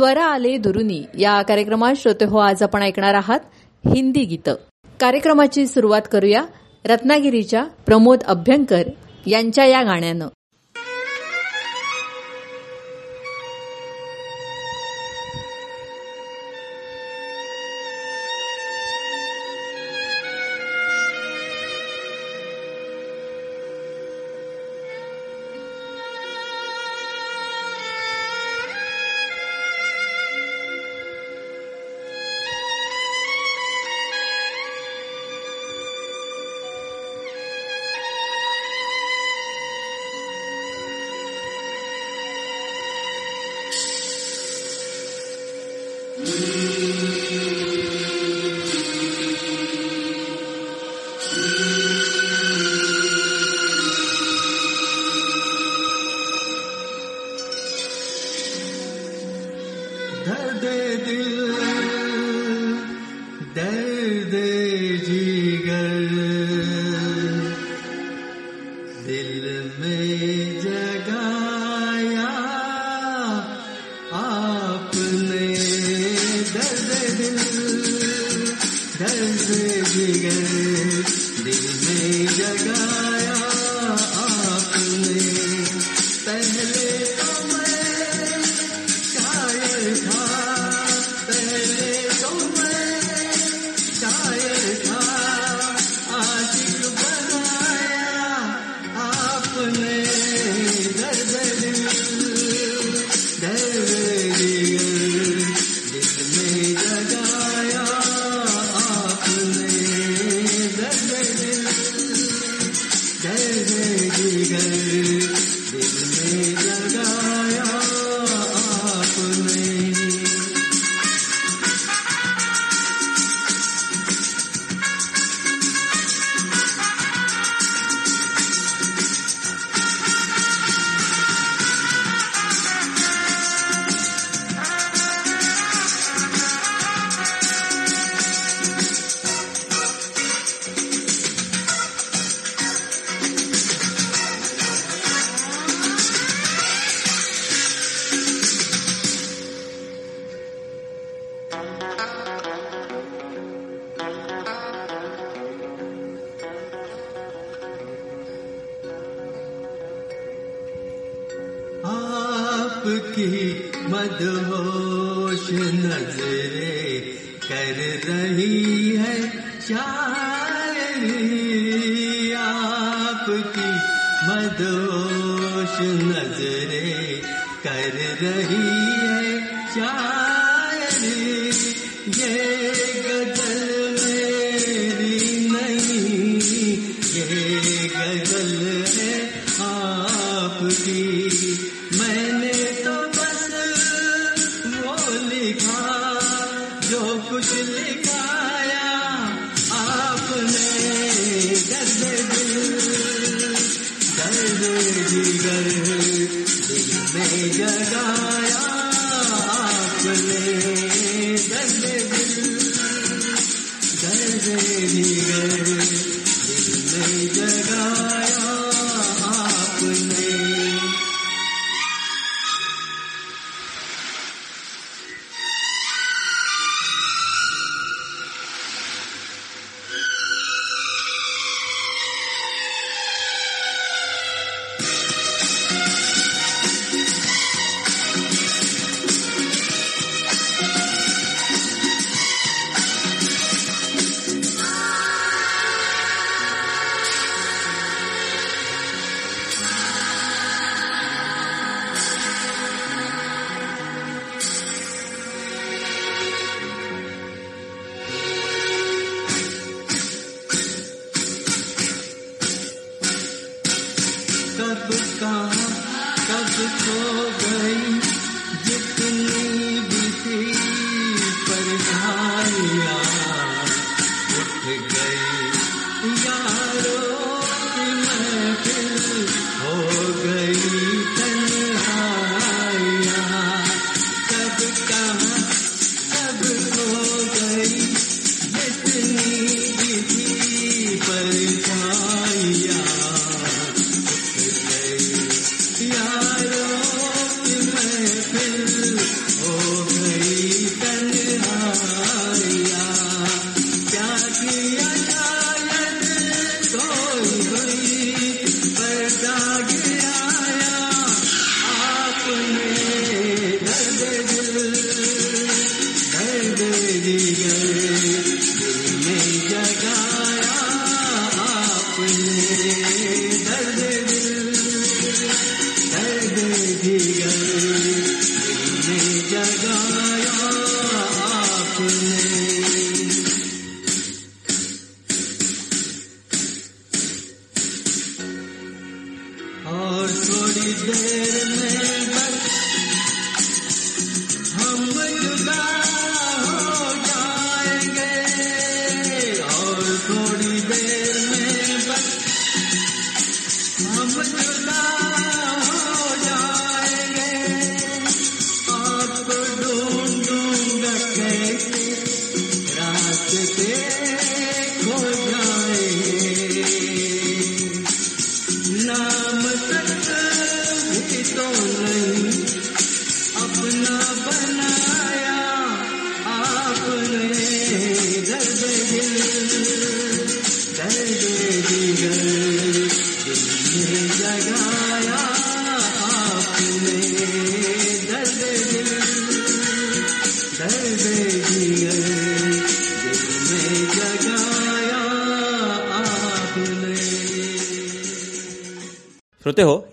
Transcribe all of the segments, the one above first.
स्वर आले दुरुनी. या कार्यक्रमात श्रोते हो आज आपण ऐकणार आहात हिंदी गीतं. कार्यक्रमाची सुरुवात करूया रत्नागिरीच्या प्रमोद अभ्यंकर यांच्या या गाण्यानं. दिल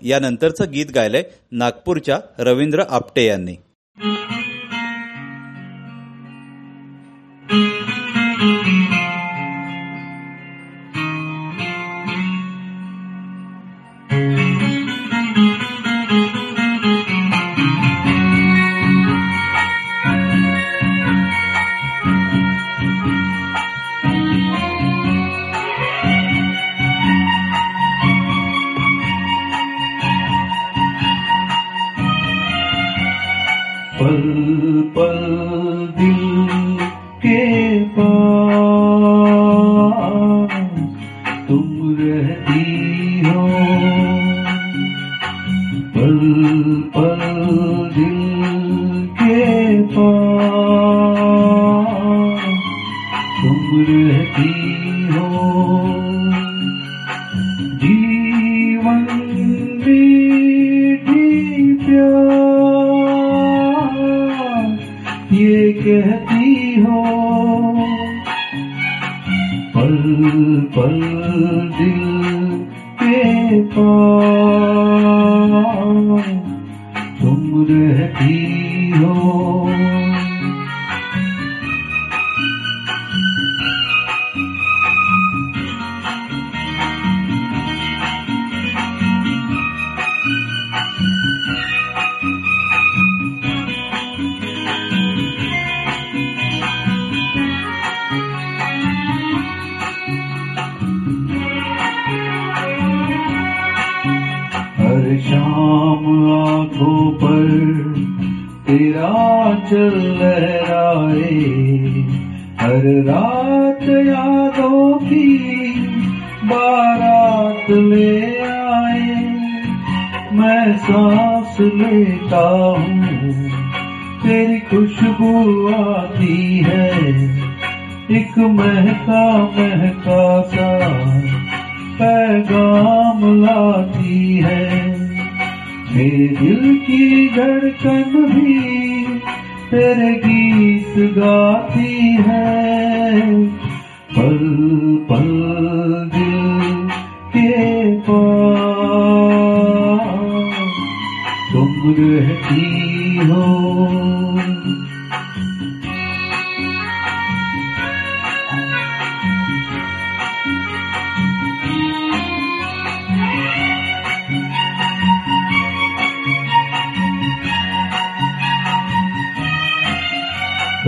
यानंतरचं गीत गायलंय नागपूरच्या रवींद्र आपटे यांनी.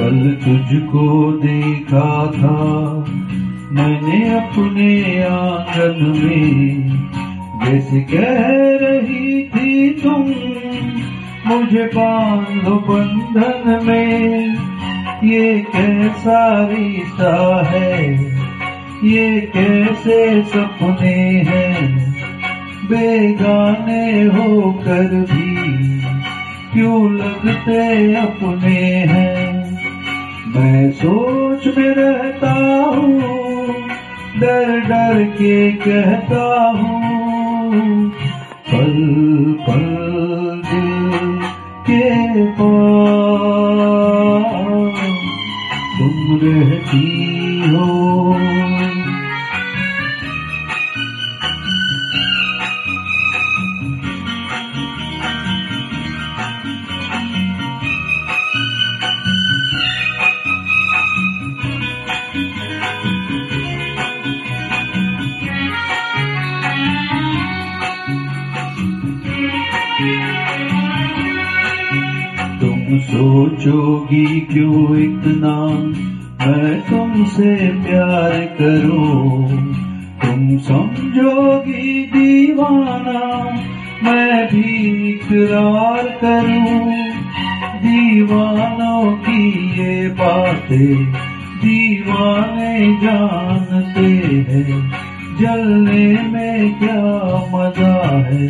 तुझको देखा था। मैंने अपने आँगन में जैसे कह रही थी तुम, मुझे बाँध बंधन में। ये कैसा रिश्ता है? ये कैसे सपने हैं? बेगाने होकर भी क्यों लगते अपने हैं? मैं सोच में रहता हूँ, डर डर के कहता हूँ। पल पल दिल के पास सोचोगी क्यों इतना? मैं तुमसे प्यार करूँ। तुम समझोगी दीवाना, मैं भी इकरार करूँ। दीवानों की ये बातें दीवाने जानते हैं। जलने में क्या मज़ा है,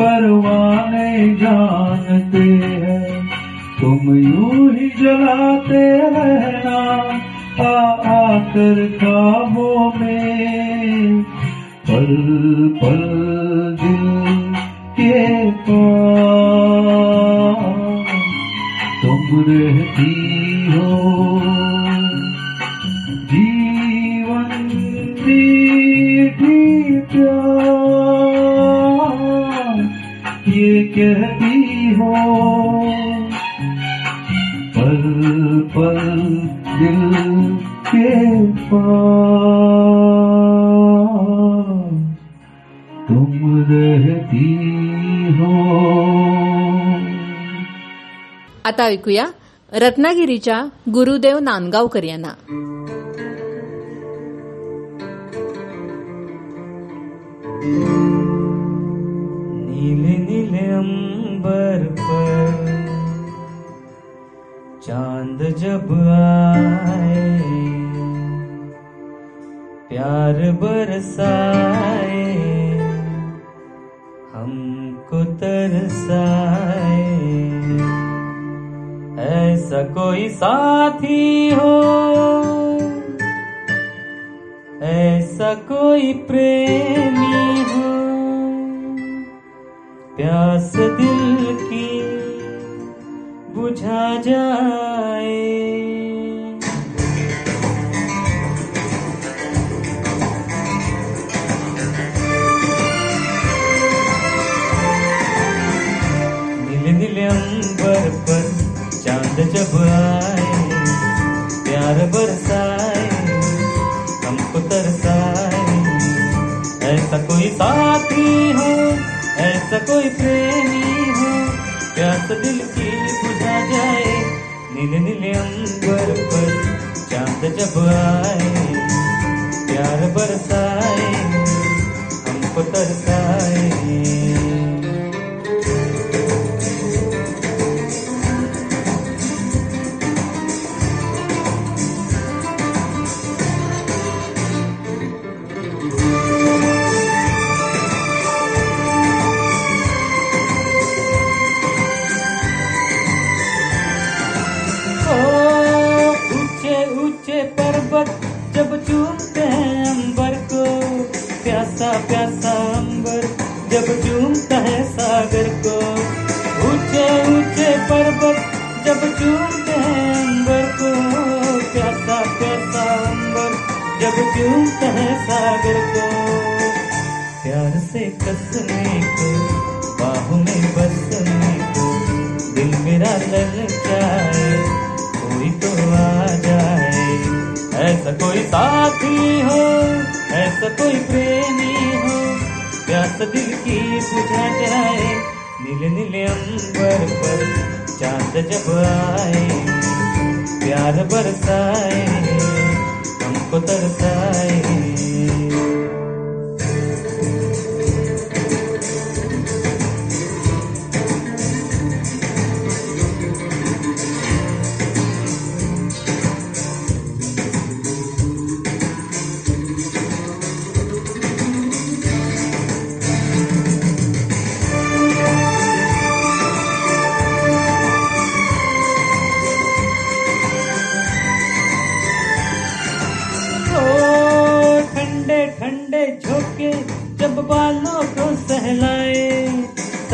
परवाने जानते हैं। तुम यूँ ही जलाते रहना, आ, आकर काबों में। पल पल दिल के पास तुम रहती आता ऐकूया रत्नागिरीच्या गुरुदेव नांदगावकर यांना नीले नीले अंबर पर चाँद जब आए, प्यार बरसाए, हमको तरसाए। ऐसा कोई साथी हो। ऐसा कोई प्रेमी हो। प्यास दिल की बुझा जाए। अंबर पर चाँद जब आए, प्यार बरसाए, हमको तरसाए। ऐसा कोई साथी हो, ऐसा कोई प्रेमी हो, प्यास दिल की बुझा जाए, नीले नीले अंबर पर चाँद जब आए। सागर को, प्यार से कसने को, बाहों में बसने को, दिल मेरा ललचाए कोई तो आ जाए। ऐसा कोई साथी हो, ऐसा कोई प्रेमी हो, प्यास दिल की बुझा जाए, नीले नीले अंबर पर चाँद जब आए, प्यार बरसाए, हमको तरसाए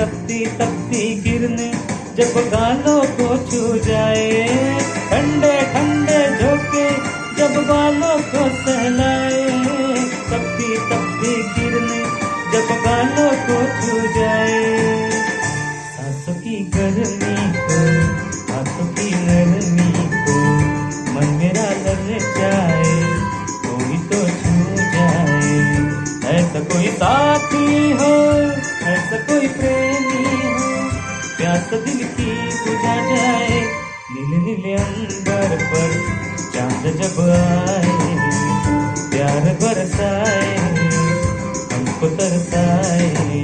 तपती तपती गिरने, जब गालों को छू जाए। ठंडे ठंडे झोंके, जब बालों को सहलाए। तपती तपती गिरने, जब गालों को छू जाए। सांसों की गर्मी को, हाथों की नरमी को, मन मेरा लग जाए, कोई तो छू जाए। ऐसा कोई साथी हो, ऐसा कोई प्रेमी दिल की बुझा जाए। नीले नीले अंबर पर चाँद जब आए, प्यार बरसाए, हमको तरसाए।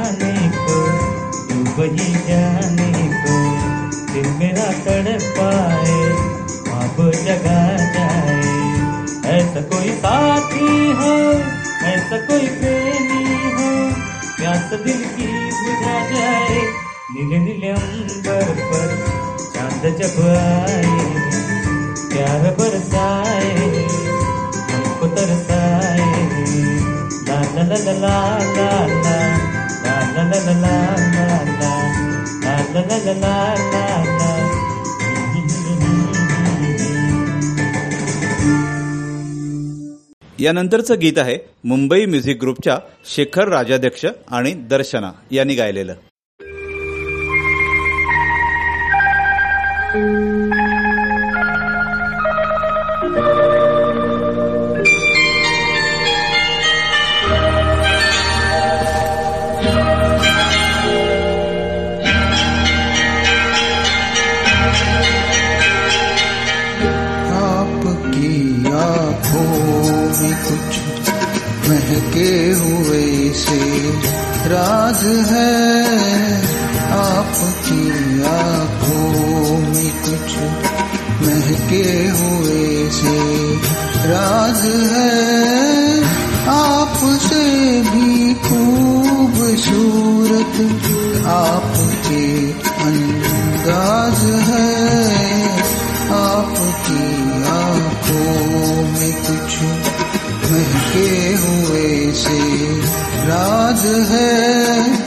नहाने को डूबई जाने को दिल मेरा तड़ पाए आप जगा जाए। ऐसा कोई साथी हो, ऐसा कोई प्रेमी हो, प्यास दिल की बुझा जाए, नीले नीले अंबर पर चाँद जब आए, प्यार बरसाए तरसाए। ला ला ला ला यानंतरचं गीत आहे मुंबई म्युझिक ग्रुपच्या शेखर राजाध्यक्ष आणि दर्शना यांनी गायलेलं. है आपकी आँखों में कुछ महके हुए से राज है। आपसे भी खूबसूरत आपके अंदाज है। आपकी आँखों में कुछ महके हुए से राज है।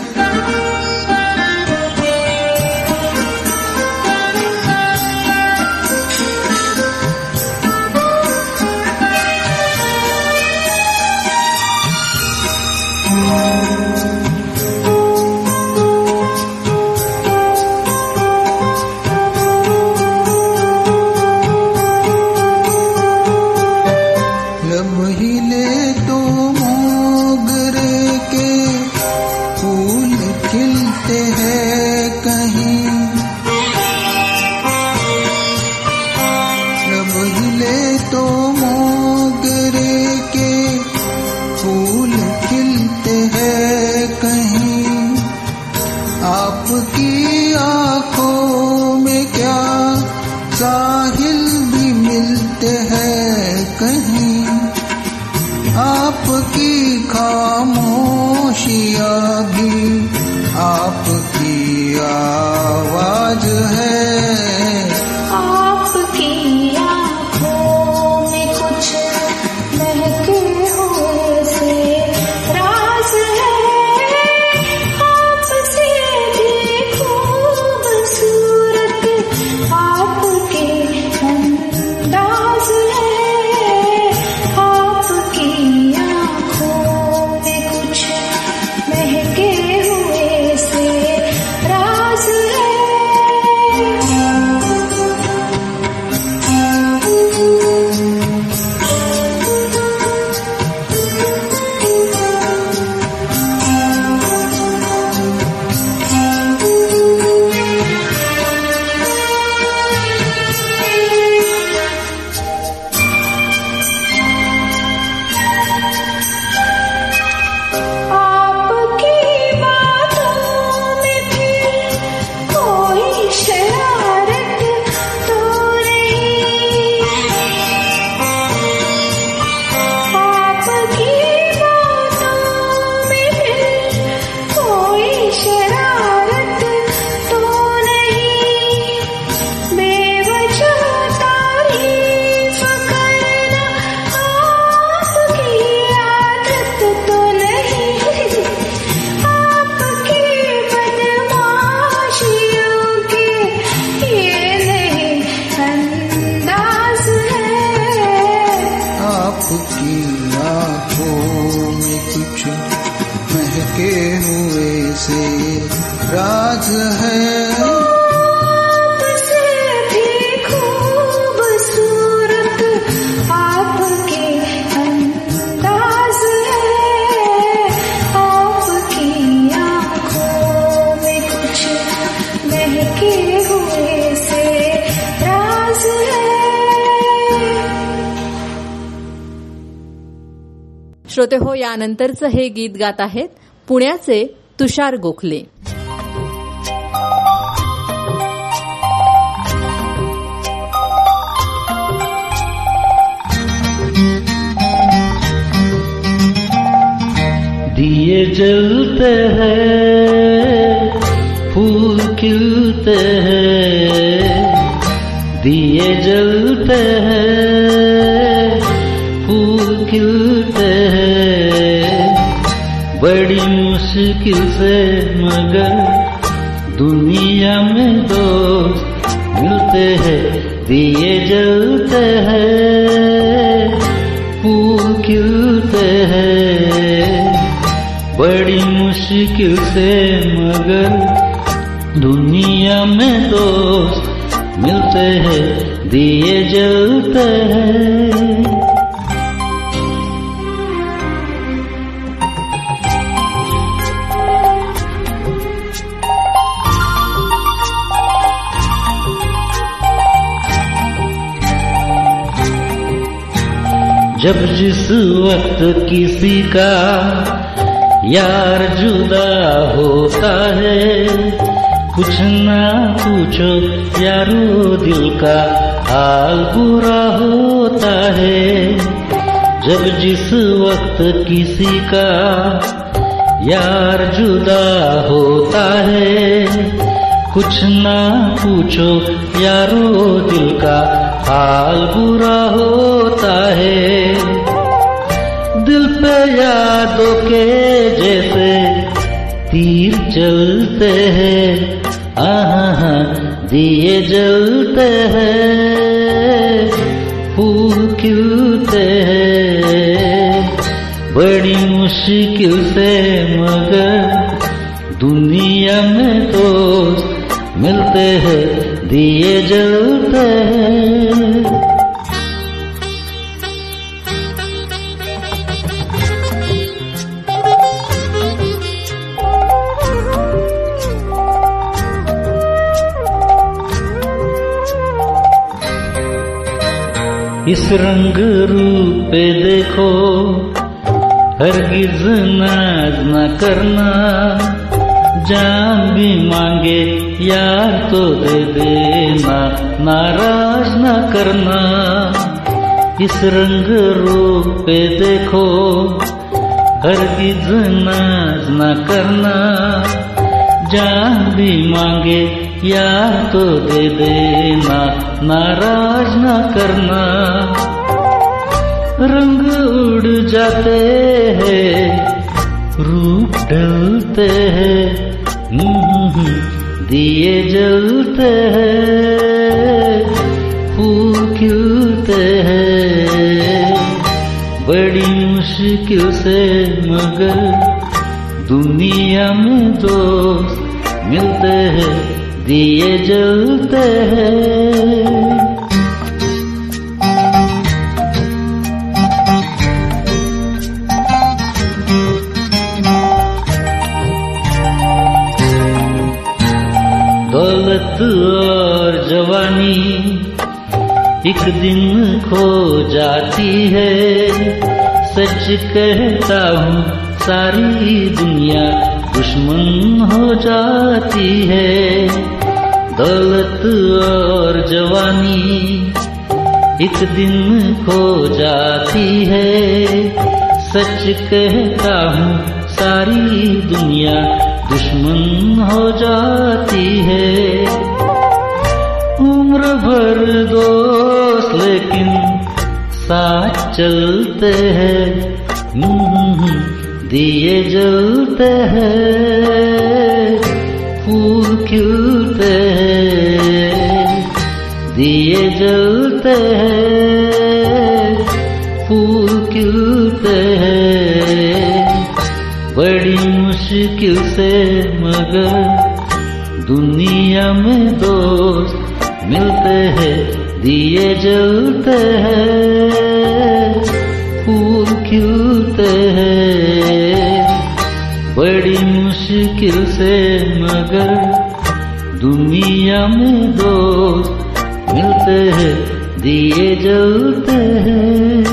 श्रोते हो यानंतरचं हे गीत गात आहेत पुण्याचे तुषार गोखले. दिए जलते हैं फूल खिलते हैं। दिए जलते हैं मुश्किल से, मगर दुनिया में दोस्त मिलते हैं, दिए जलते हैं, फूल खिलते हैं। बड़ी मुश्किल से, मगर दुनिया में दोस्त मिलते हैं, दिए जलते हैं। जब जिस वक्त किसी का यार जुदा होता है, कुछ ना पूछो, यारो दिल का हाल बुरा होता है। जब जिस वक्त किसी का यार जुदा होता है, कुछ ना पूछो, यारो दिल का हाल बुरा होता है। दिल पे यादों के जैसे तीर चलते हैं। आहा दिए जलते हैं। फूल खिलते हैं। बड़ी मुश्किल से मगर दुनिया में दोस्त मिलते हैं। दिए जलते हैं। इस रंग रूप देखो हरगिज नाज न करना। जान भी मांगे यार तो दे देना नाराज़ न करना। इस रंग रूप पे देखो हरगिज नाज न करना। जान भी मांगे यार तो दे देना नाराज़ न करना। रंग उड़ जाते हैं रूप ढलते हैं। हम्म, दिए जलते हैं फूल खिलते हैं। बड़ी मुश्किल से मगर दुनिया में दोस्त मिलते हैं, दिए जलते हैं। एक दिन खो जाती है। सच कहता हूँ, सारी दुनिया दुश्मन हो जाती है। दौलत और जवानी एक दिन खो जाती है। सच कहता हूँ, सारी दुनिया दुश्मन हो जाती है। उम्र भर दोस्त लेकिन साथ चलते हैं। हम्म, दिए जलते हैं। फूल खिलते हैं। दिए जलते हैं। फूल खिलते हैं। बड़ी मुश्किल से मगर दुनिया में दोस्त मिलते हैं दिए जलते हैं फूल खिलते हैं। बड़ी मुश्किल से मगर दुनिया में दोस्त मिलते हैं दिए जलते हैं।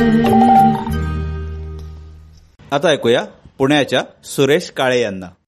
आता ऐकूया पुण्याच्या सुरेश काळे यांना.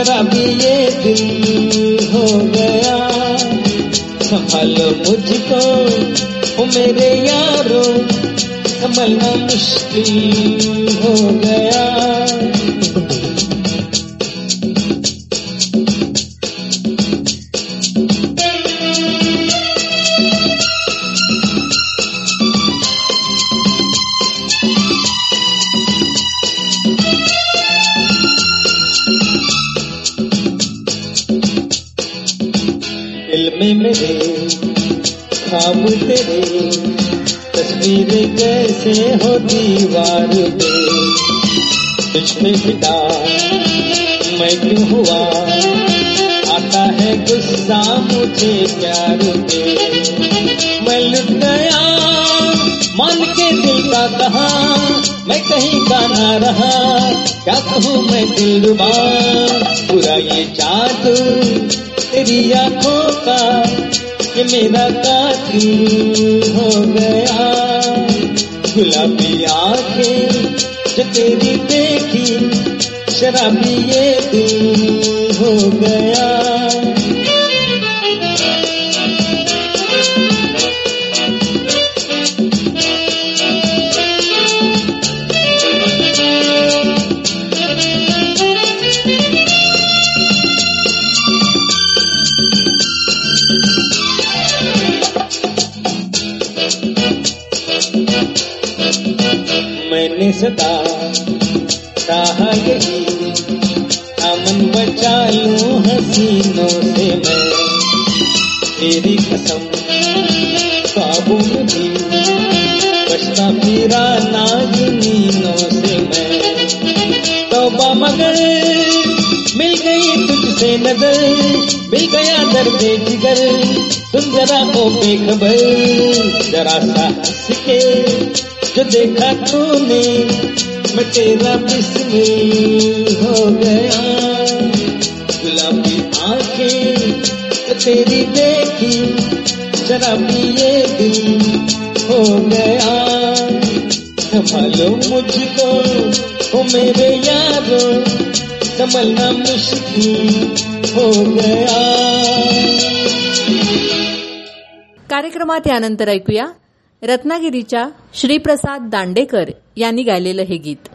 शराबी ये दिल हो गया। संभालो मुझको ओ मेरे यारों संभलना मुश्किल हो गया। हो दीवार पे तुझ पे फिदा मैं क्यों हुआ? आता है गुस्सा मुझे प्यार पे मैं लुट गया, मान के दिल का कहा, मैं कहीं का ना रहा। क्या कहूँ मैं दिल रुबा पूरा ये जादू तेरी आँखों का ये मेरा कातिल हो गया। गुलाबी आँखें जो तेरी देखी शराबी ये दिल हो गया। सदा कहा यही, अमन बचा लूँ हसीनों से मैं। तेरी कसम, ख्वाबों में भी बचता फिरा नागिनीनों से मैं। तौबा मगर मिल गई तुझसे नज़र, मिल गया दर्द जिगर। तुम जरा ओ बेखबर, जरा सा हंस के जो देखा तूने, मैं तेरा बिस्मिल हो गया। गुलाबी आँखें तेरी देखी शराबी ये दिल हो गया। संभालो मुझको, ओ मेरे यारो, संभलना मुश्किल हो गया। कार्यक्रमात यानंतर ऐकूया। रत्नागिरीच्या श्रीप्रसाद दांडेकर यांनी गायलेलं हे गीत.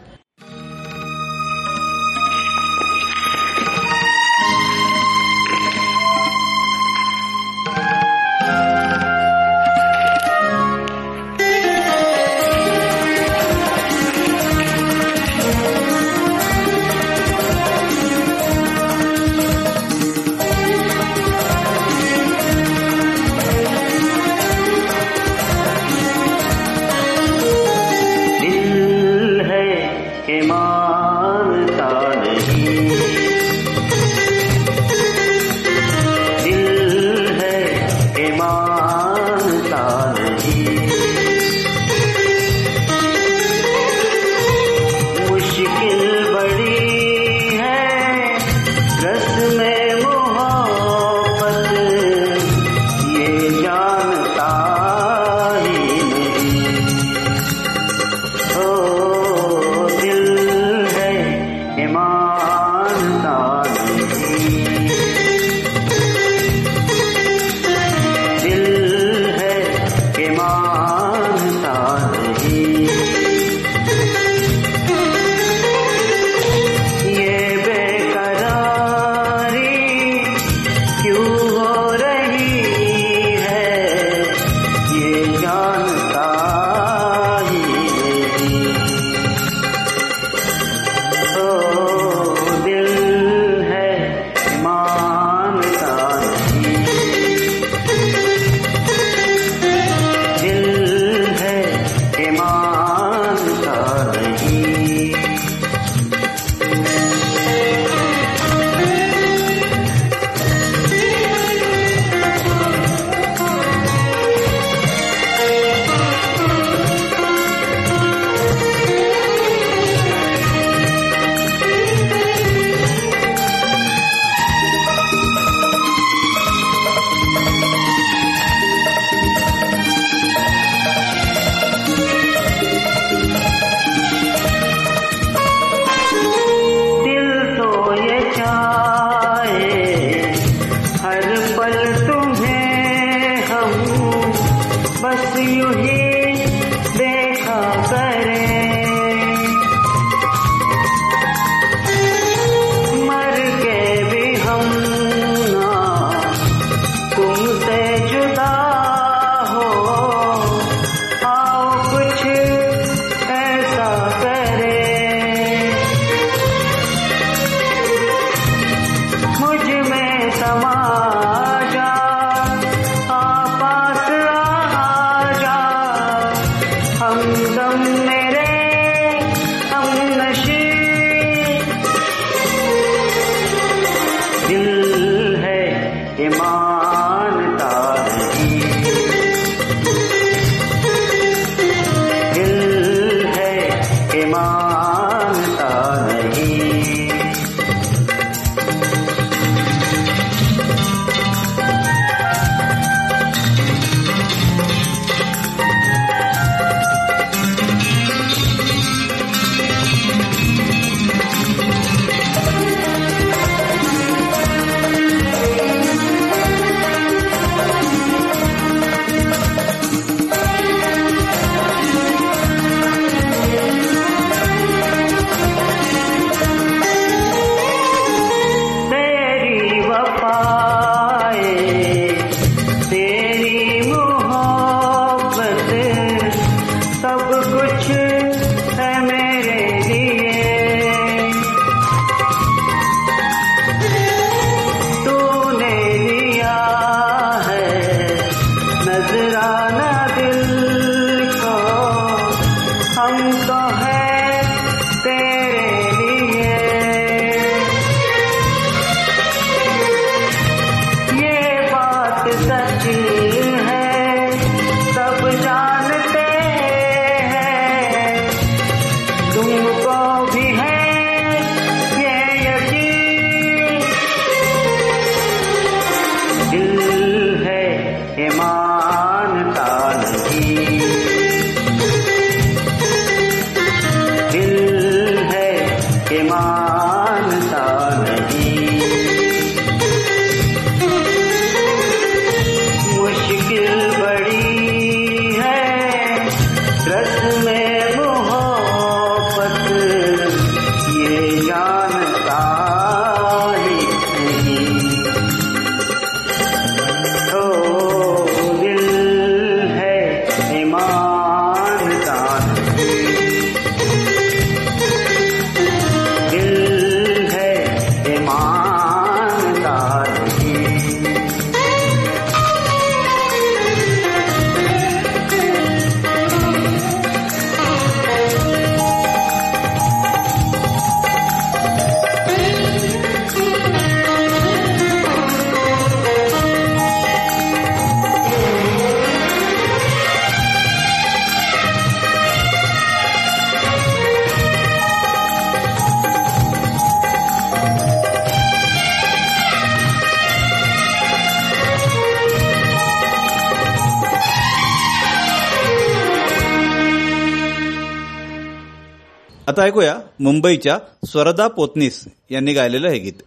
आता ऐकूया मुंबईच्या स्वरदा पोतनीस यांनी गायलेलं हे गीत.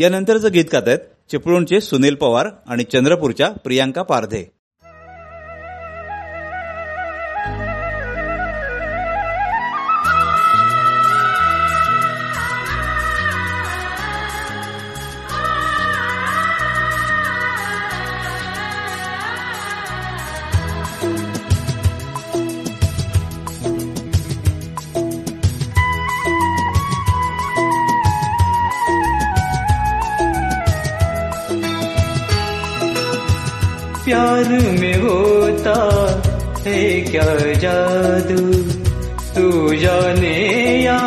यानंतरचं गीत गात आहेत चिपळूणचे सुनील पवार आणि चंद्रपूरच्या प्रियांका पारधे. क्या जादू, तू जाने या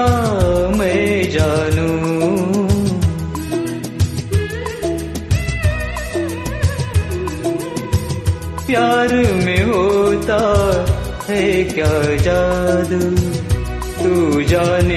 मैं जानू। प्यार में होता है क्या जादू, तू जाने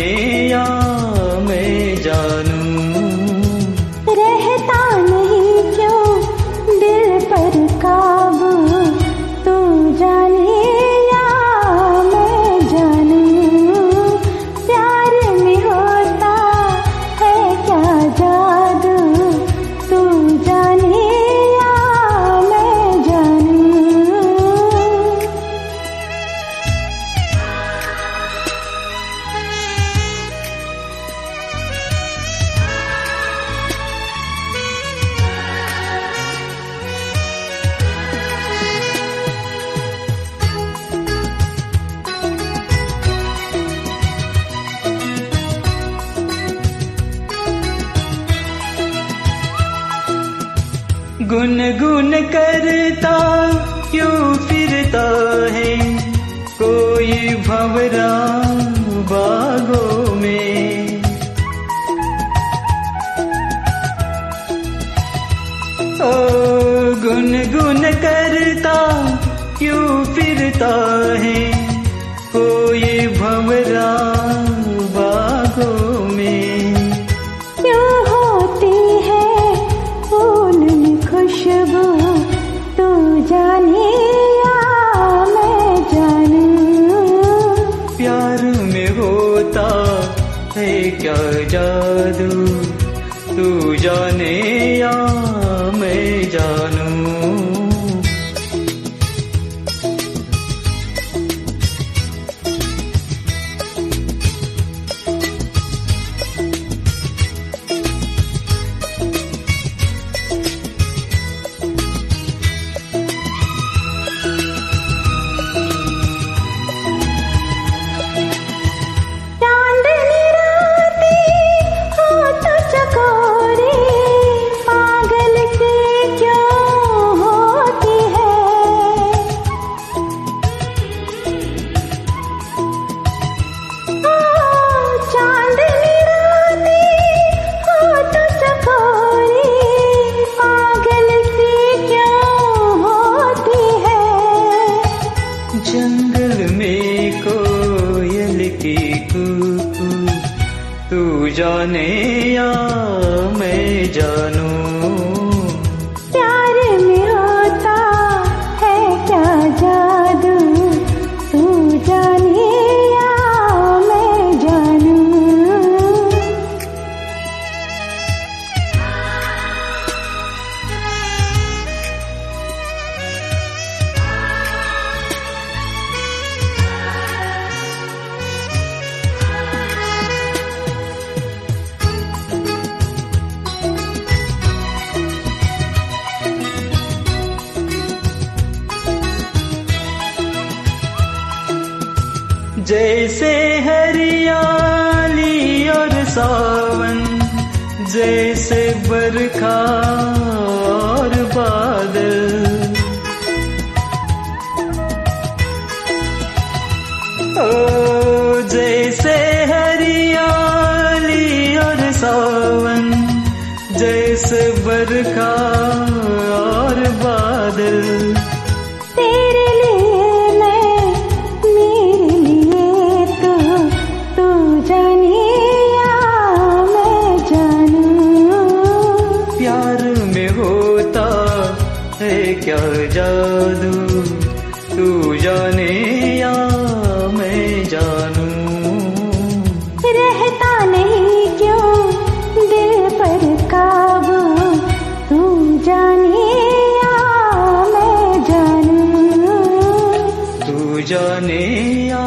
जाने या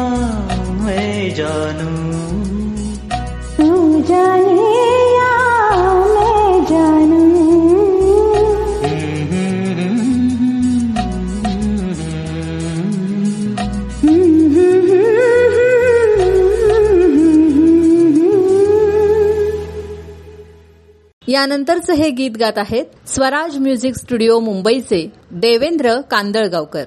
मैं जानू। तू जाने। यानंतरचं हे गीत गात आहेत स्वराज म्युझिक स्टुडिओ मुंबईचे देवेंद्र कांदळगावकर.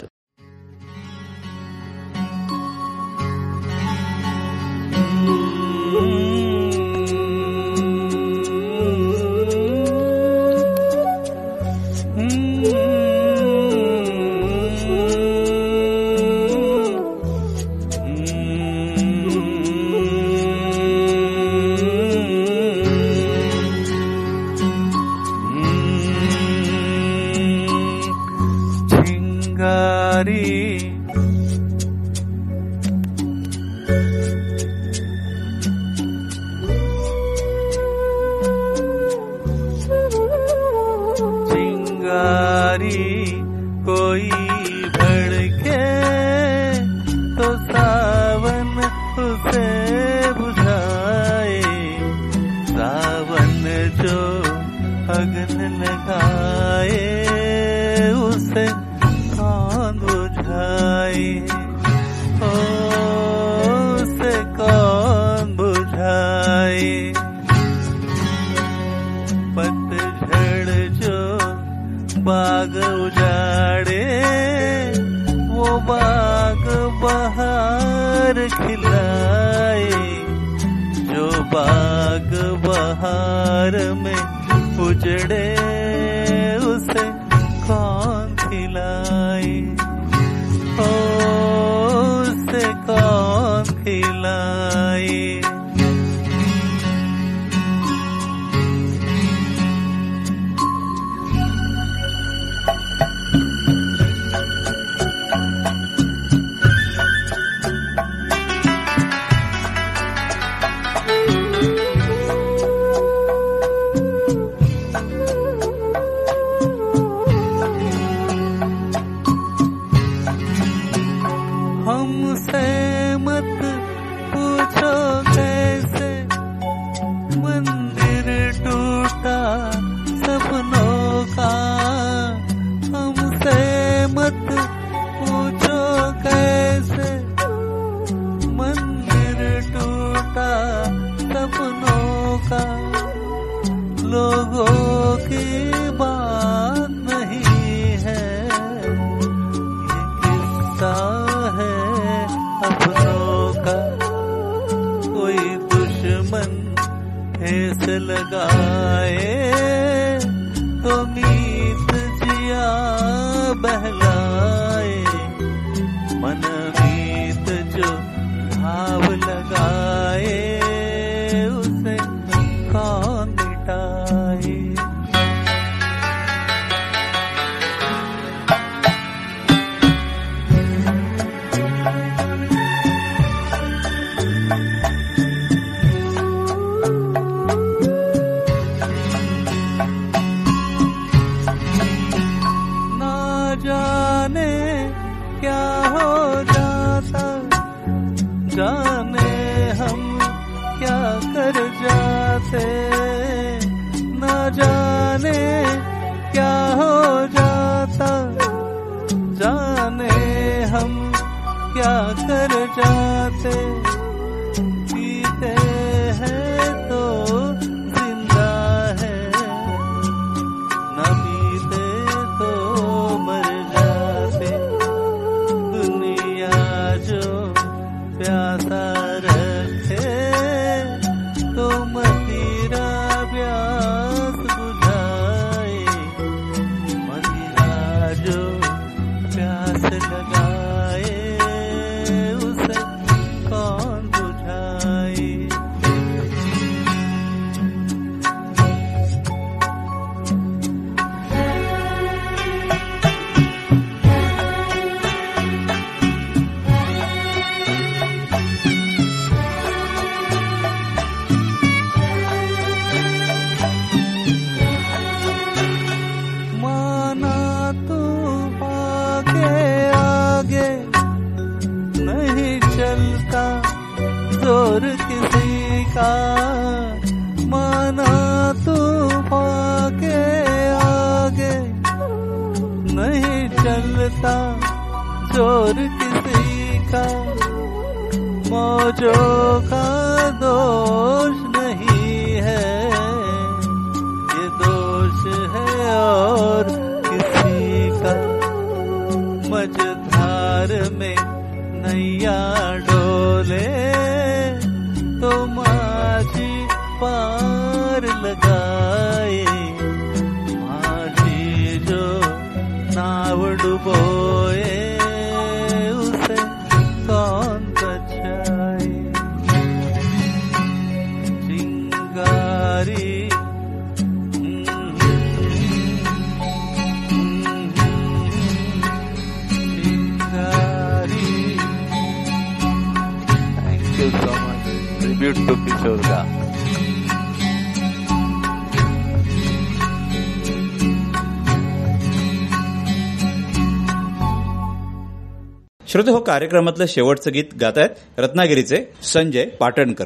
उजड़े जाने हम क्या कर जाते? ना जाने क्या हो जाता? जाने हम क्या कर जाते? डुबोए उसे कौन बचाए चिंगारी चिंगारी thank you so much tribute to श्रोते हो कार्यक्रमातलं शेवटचं गीत गातायत रत्नागिरीचे संजय पाटणकर.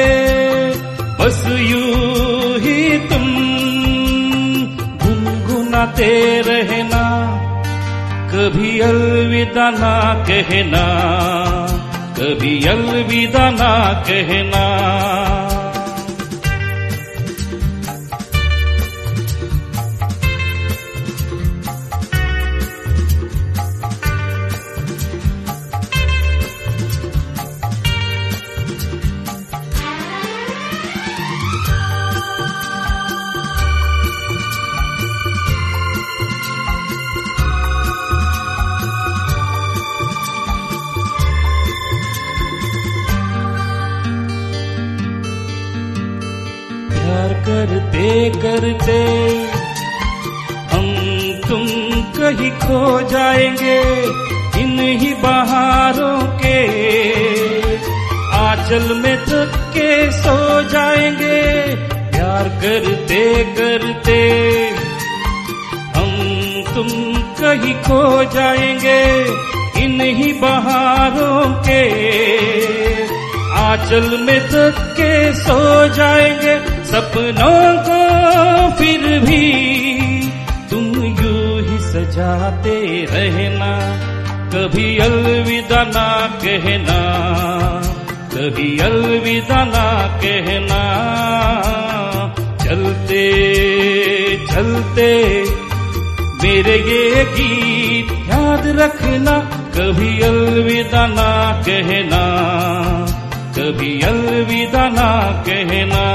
कभी अलविदा ना कहना कभी अलविदा ना कहना। खो जाएँगे इन ही बहारों के। आंचल में थक के सो जाएँगे, प्यार करते करते। हम तुम कहीं खो जाएँगे इन ही बहारों के। आंचल में थक के सो जाएँगे, सपनों को फिर भी सजाते रहना, कभी अलविदा ना कहना, कभी अलविदा ना कहना। चलते चलते, मेरे ये गीत याद रखना, कभी अलविदा ना कहना, कभी अलविदा ना कहना।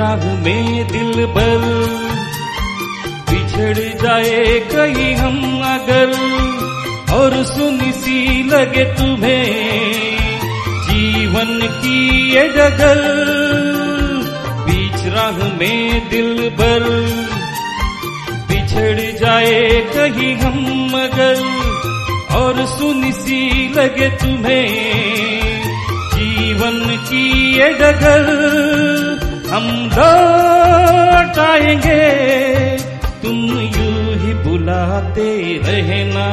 राह में दिल बल बिछड़ जाए कहीं हम अगर, और सुनी सी लगे तुम्हें। जीवन की ये डगर बीच राह में दिल भर बिछड़ जाए कहीं हम मगर और सुनी सी लगे तुम्हें। जीवन की ये डगर हम लौट आएँगे। तुम यूँ ही बुलाते रहना।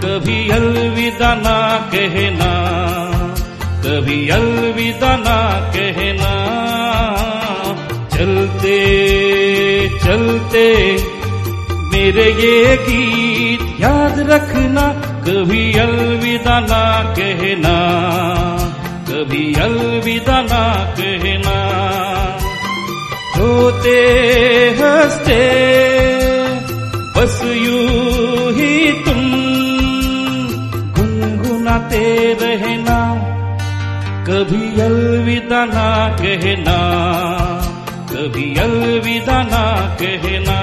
कभी अलविदा ना कहना। कभी अलविदा ना कहना। चलते चलते मेरे ये गीत याद रखना। कभी अलविदा ना कहना। कभी अलविदा ना कहना। रोते हँसते, बस यू ही तुम गुनगुनाते रहना, कभी अलविदा ना कहना, कभी अलविदा ना कहना।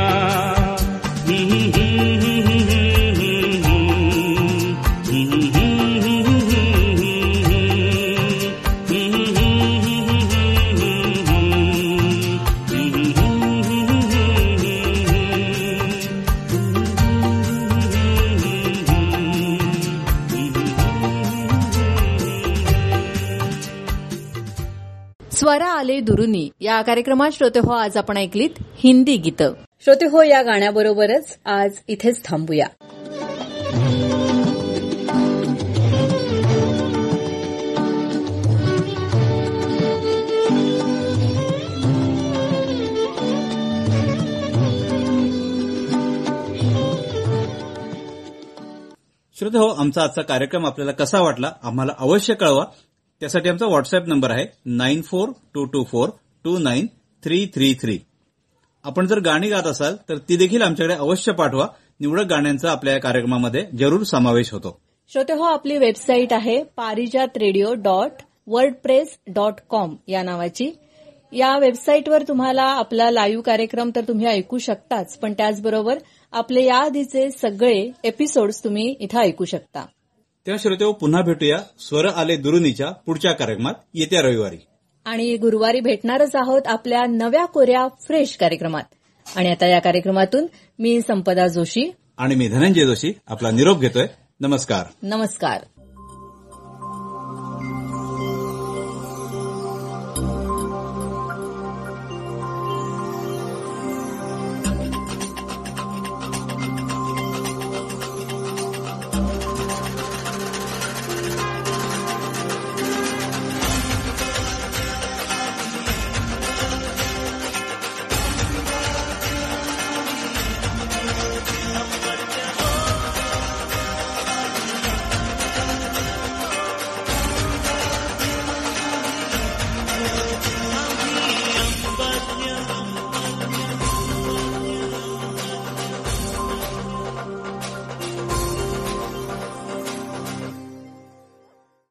आले दुरुनी. या कार्यक्रमात श्रोते हो आज आपण ऐकलीत हिंदी गीतं. श्रोते हो या गाण्याबरोबरच आज इथेच थांबूया. श्रोते हो आमचा आजचा कार्यक्रम आपल्याला कसा वाटला? आम्हाला अवश्य कळवा. त्यासाठी आमचा व्हॉट्सअप नंबर आहे nine four two two four two nine three three three आपण जर गाणी गात असाल तर ती देखील आमच्याकडे अवश्य पाठवा. निवडक गाण्यांचा आपल्या या कार्यक्रमामध्ये जरूर समावेश होतो. श्रोते हो आपली वेबसाईट आहे Parijat radio dot WordPress dot com या नावाची. या वेबसाईटवर तुम्हाला आपला लाईव्ह कार्यक्रम तर तुम्ही ऐकू शकताच पण त्याचबरोबर आपले याआधीचे सगळे एपिसोड्स तुम्ही इथं ऐकू शकता. तेव्हा श्रोते पुन्हा भेटूया स्वर आले दुरुनीच्या पुढच्या कार्यक्रमात. येत्या रविवारी. आणि गुरुवारी भेटणारच आहोत आपल्या नव्या कोऱ्या फ्रेश कार्यक्रमात. आणि आता या कार्यक्रमातून मी संपदा जोशी. आणि मी धनंजय जोशी आपला निरोप घेतोय. नमस्कार. नमस्कार.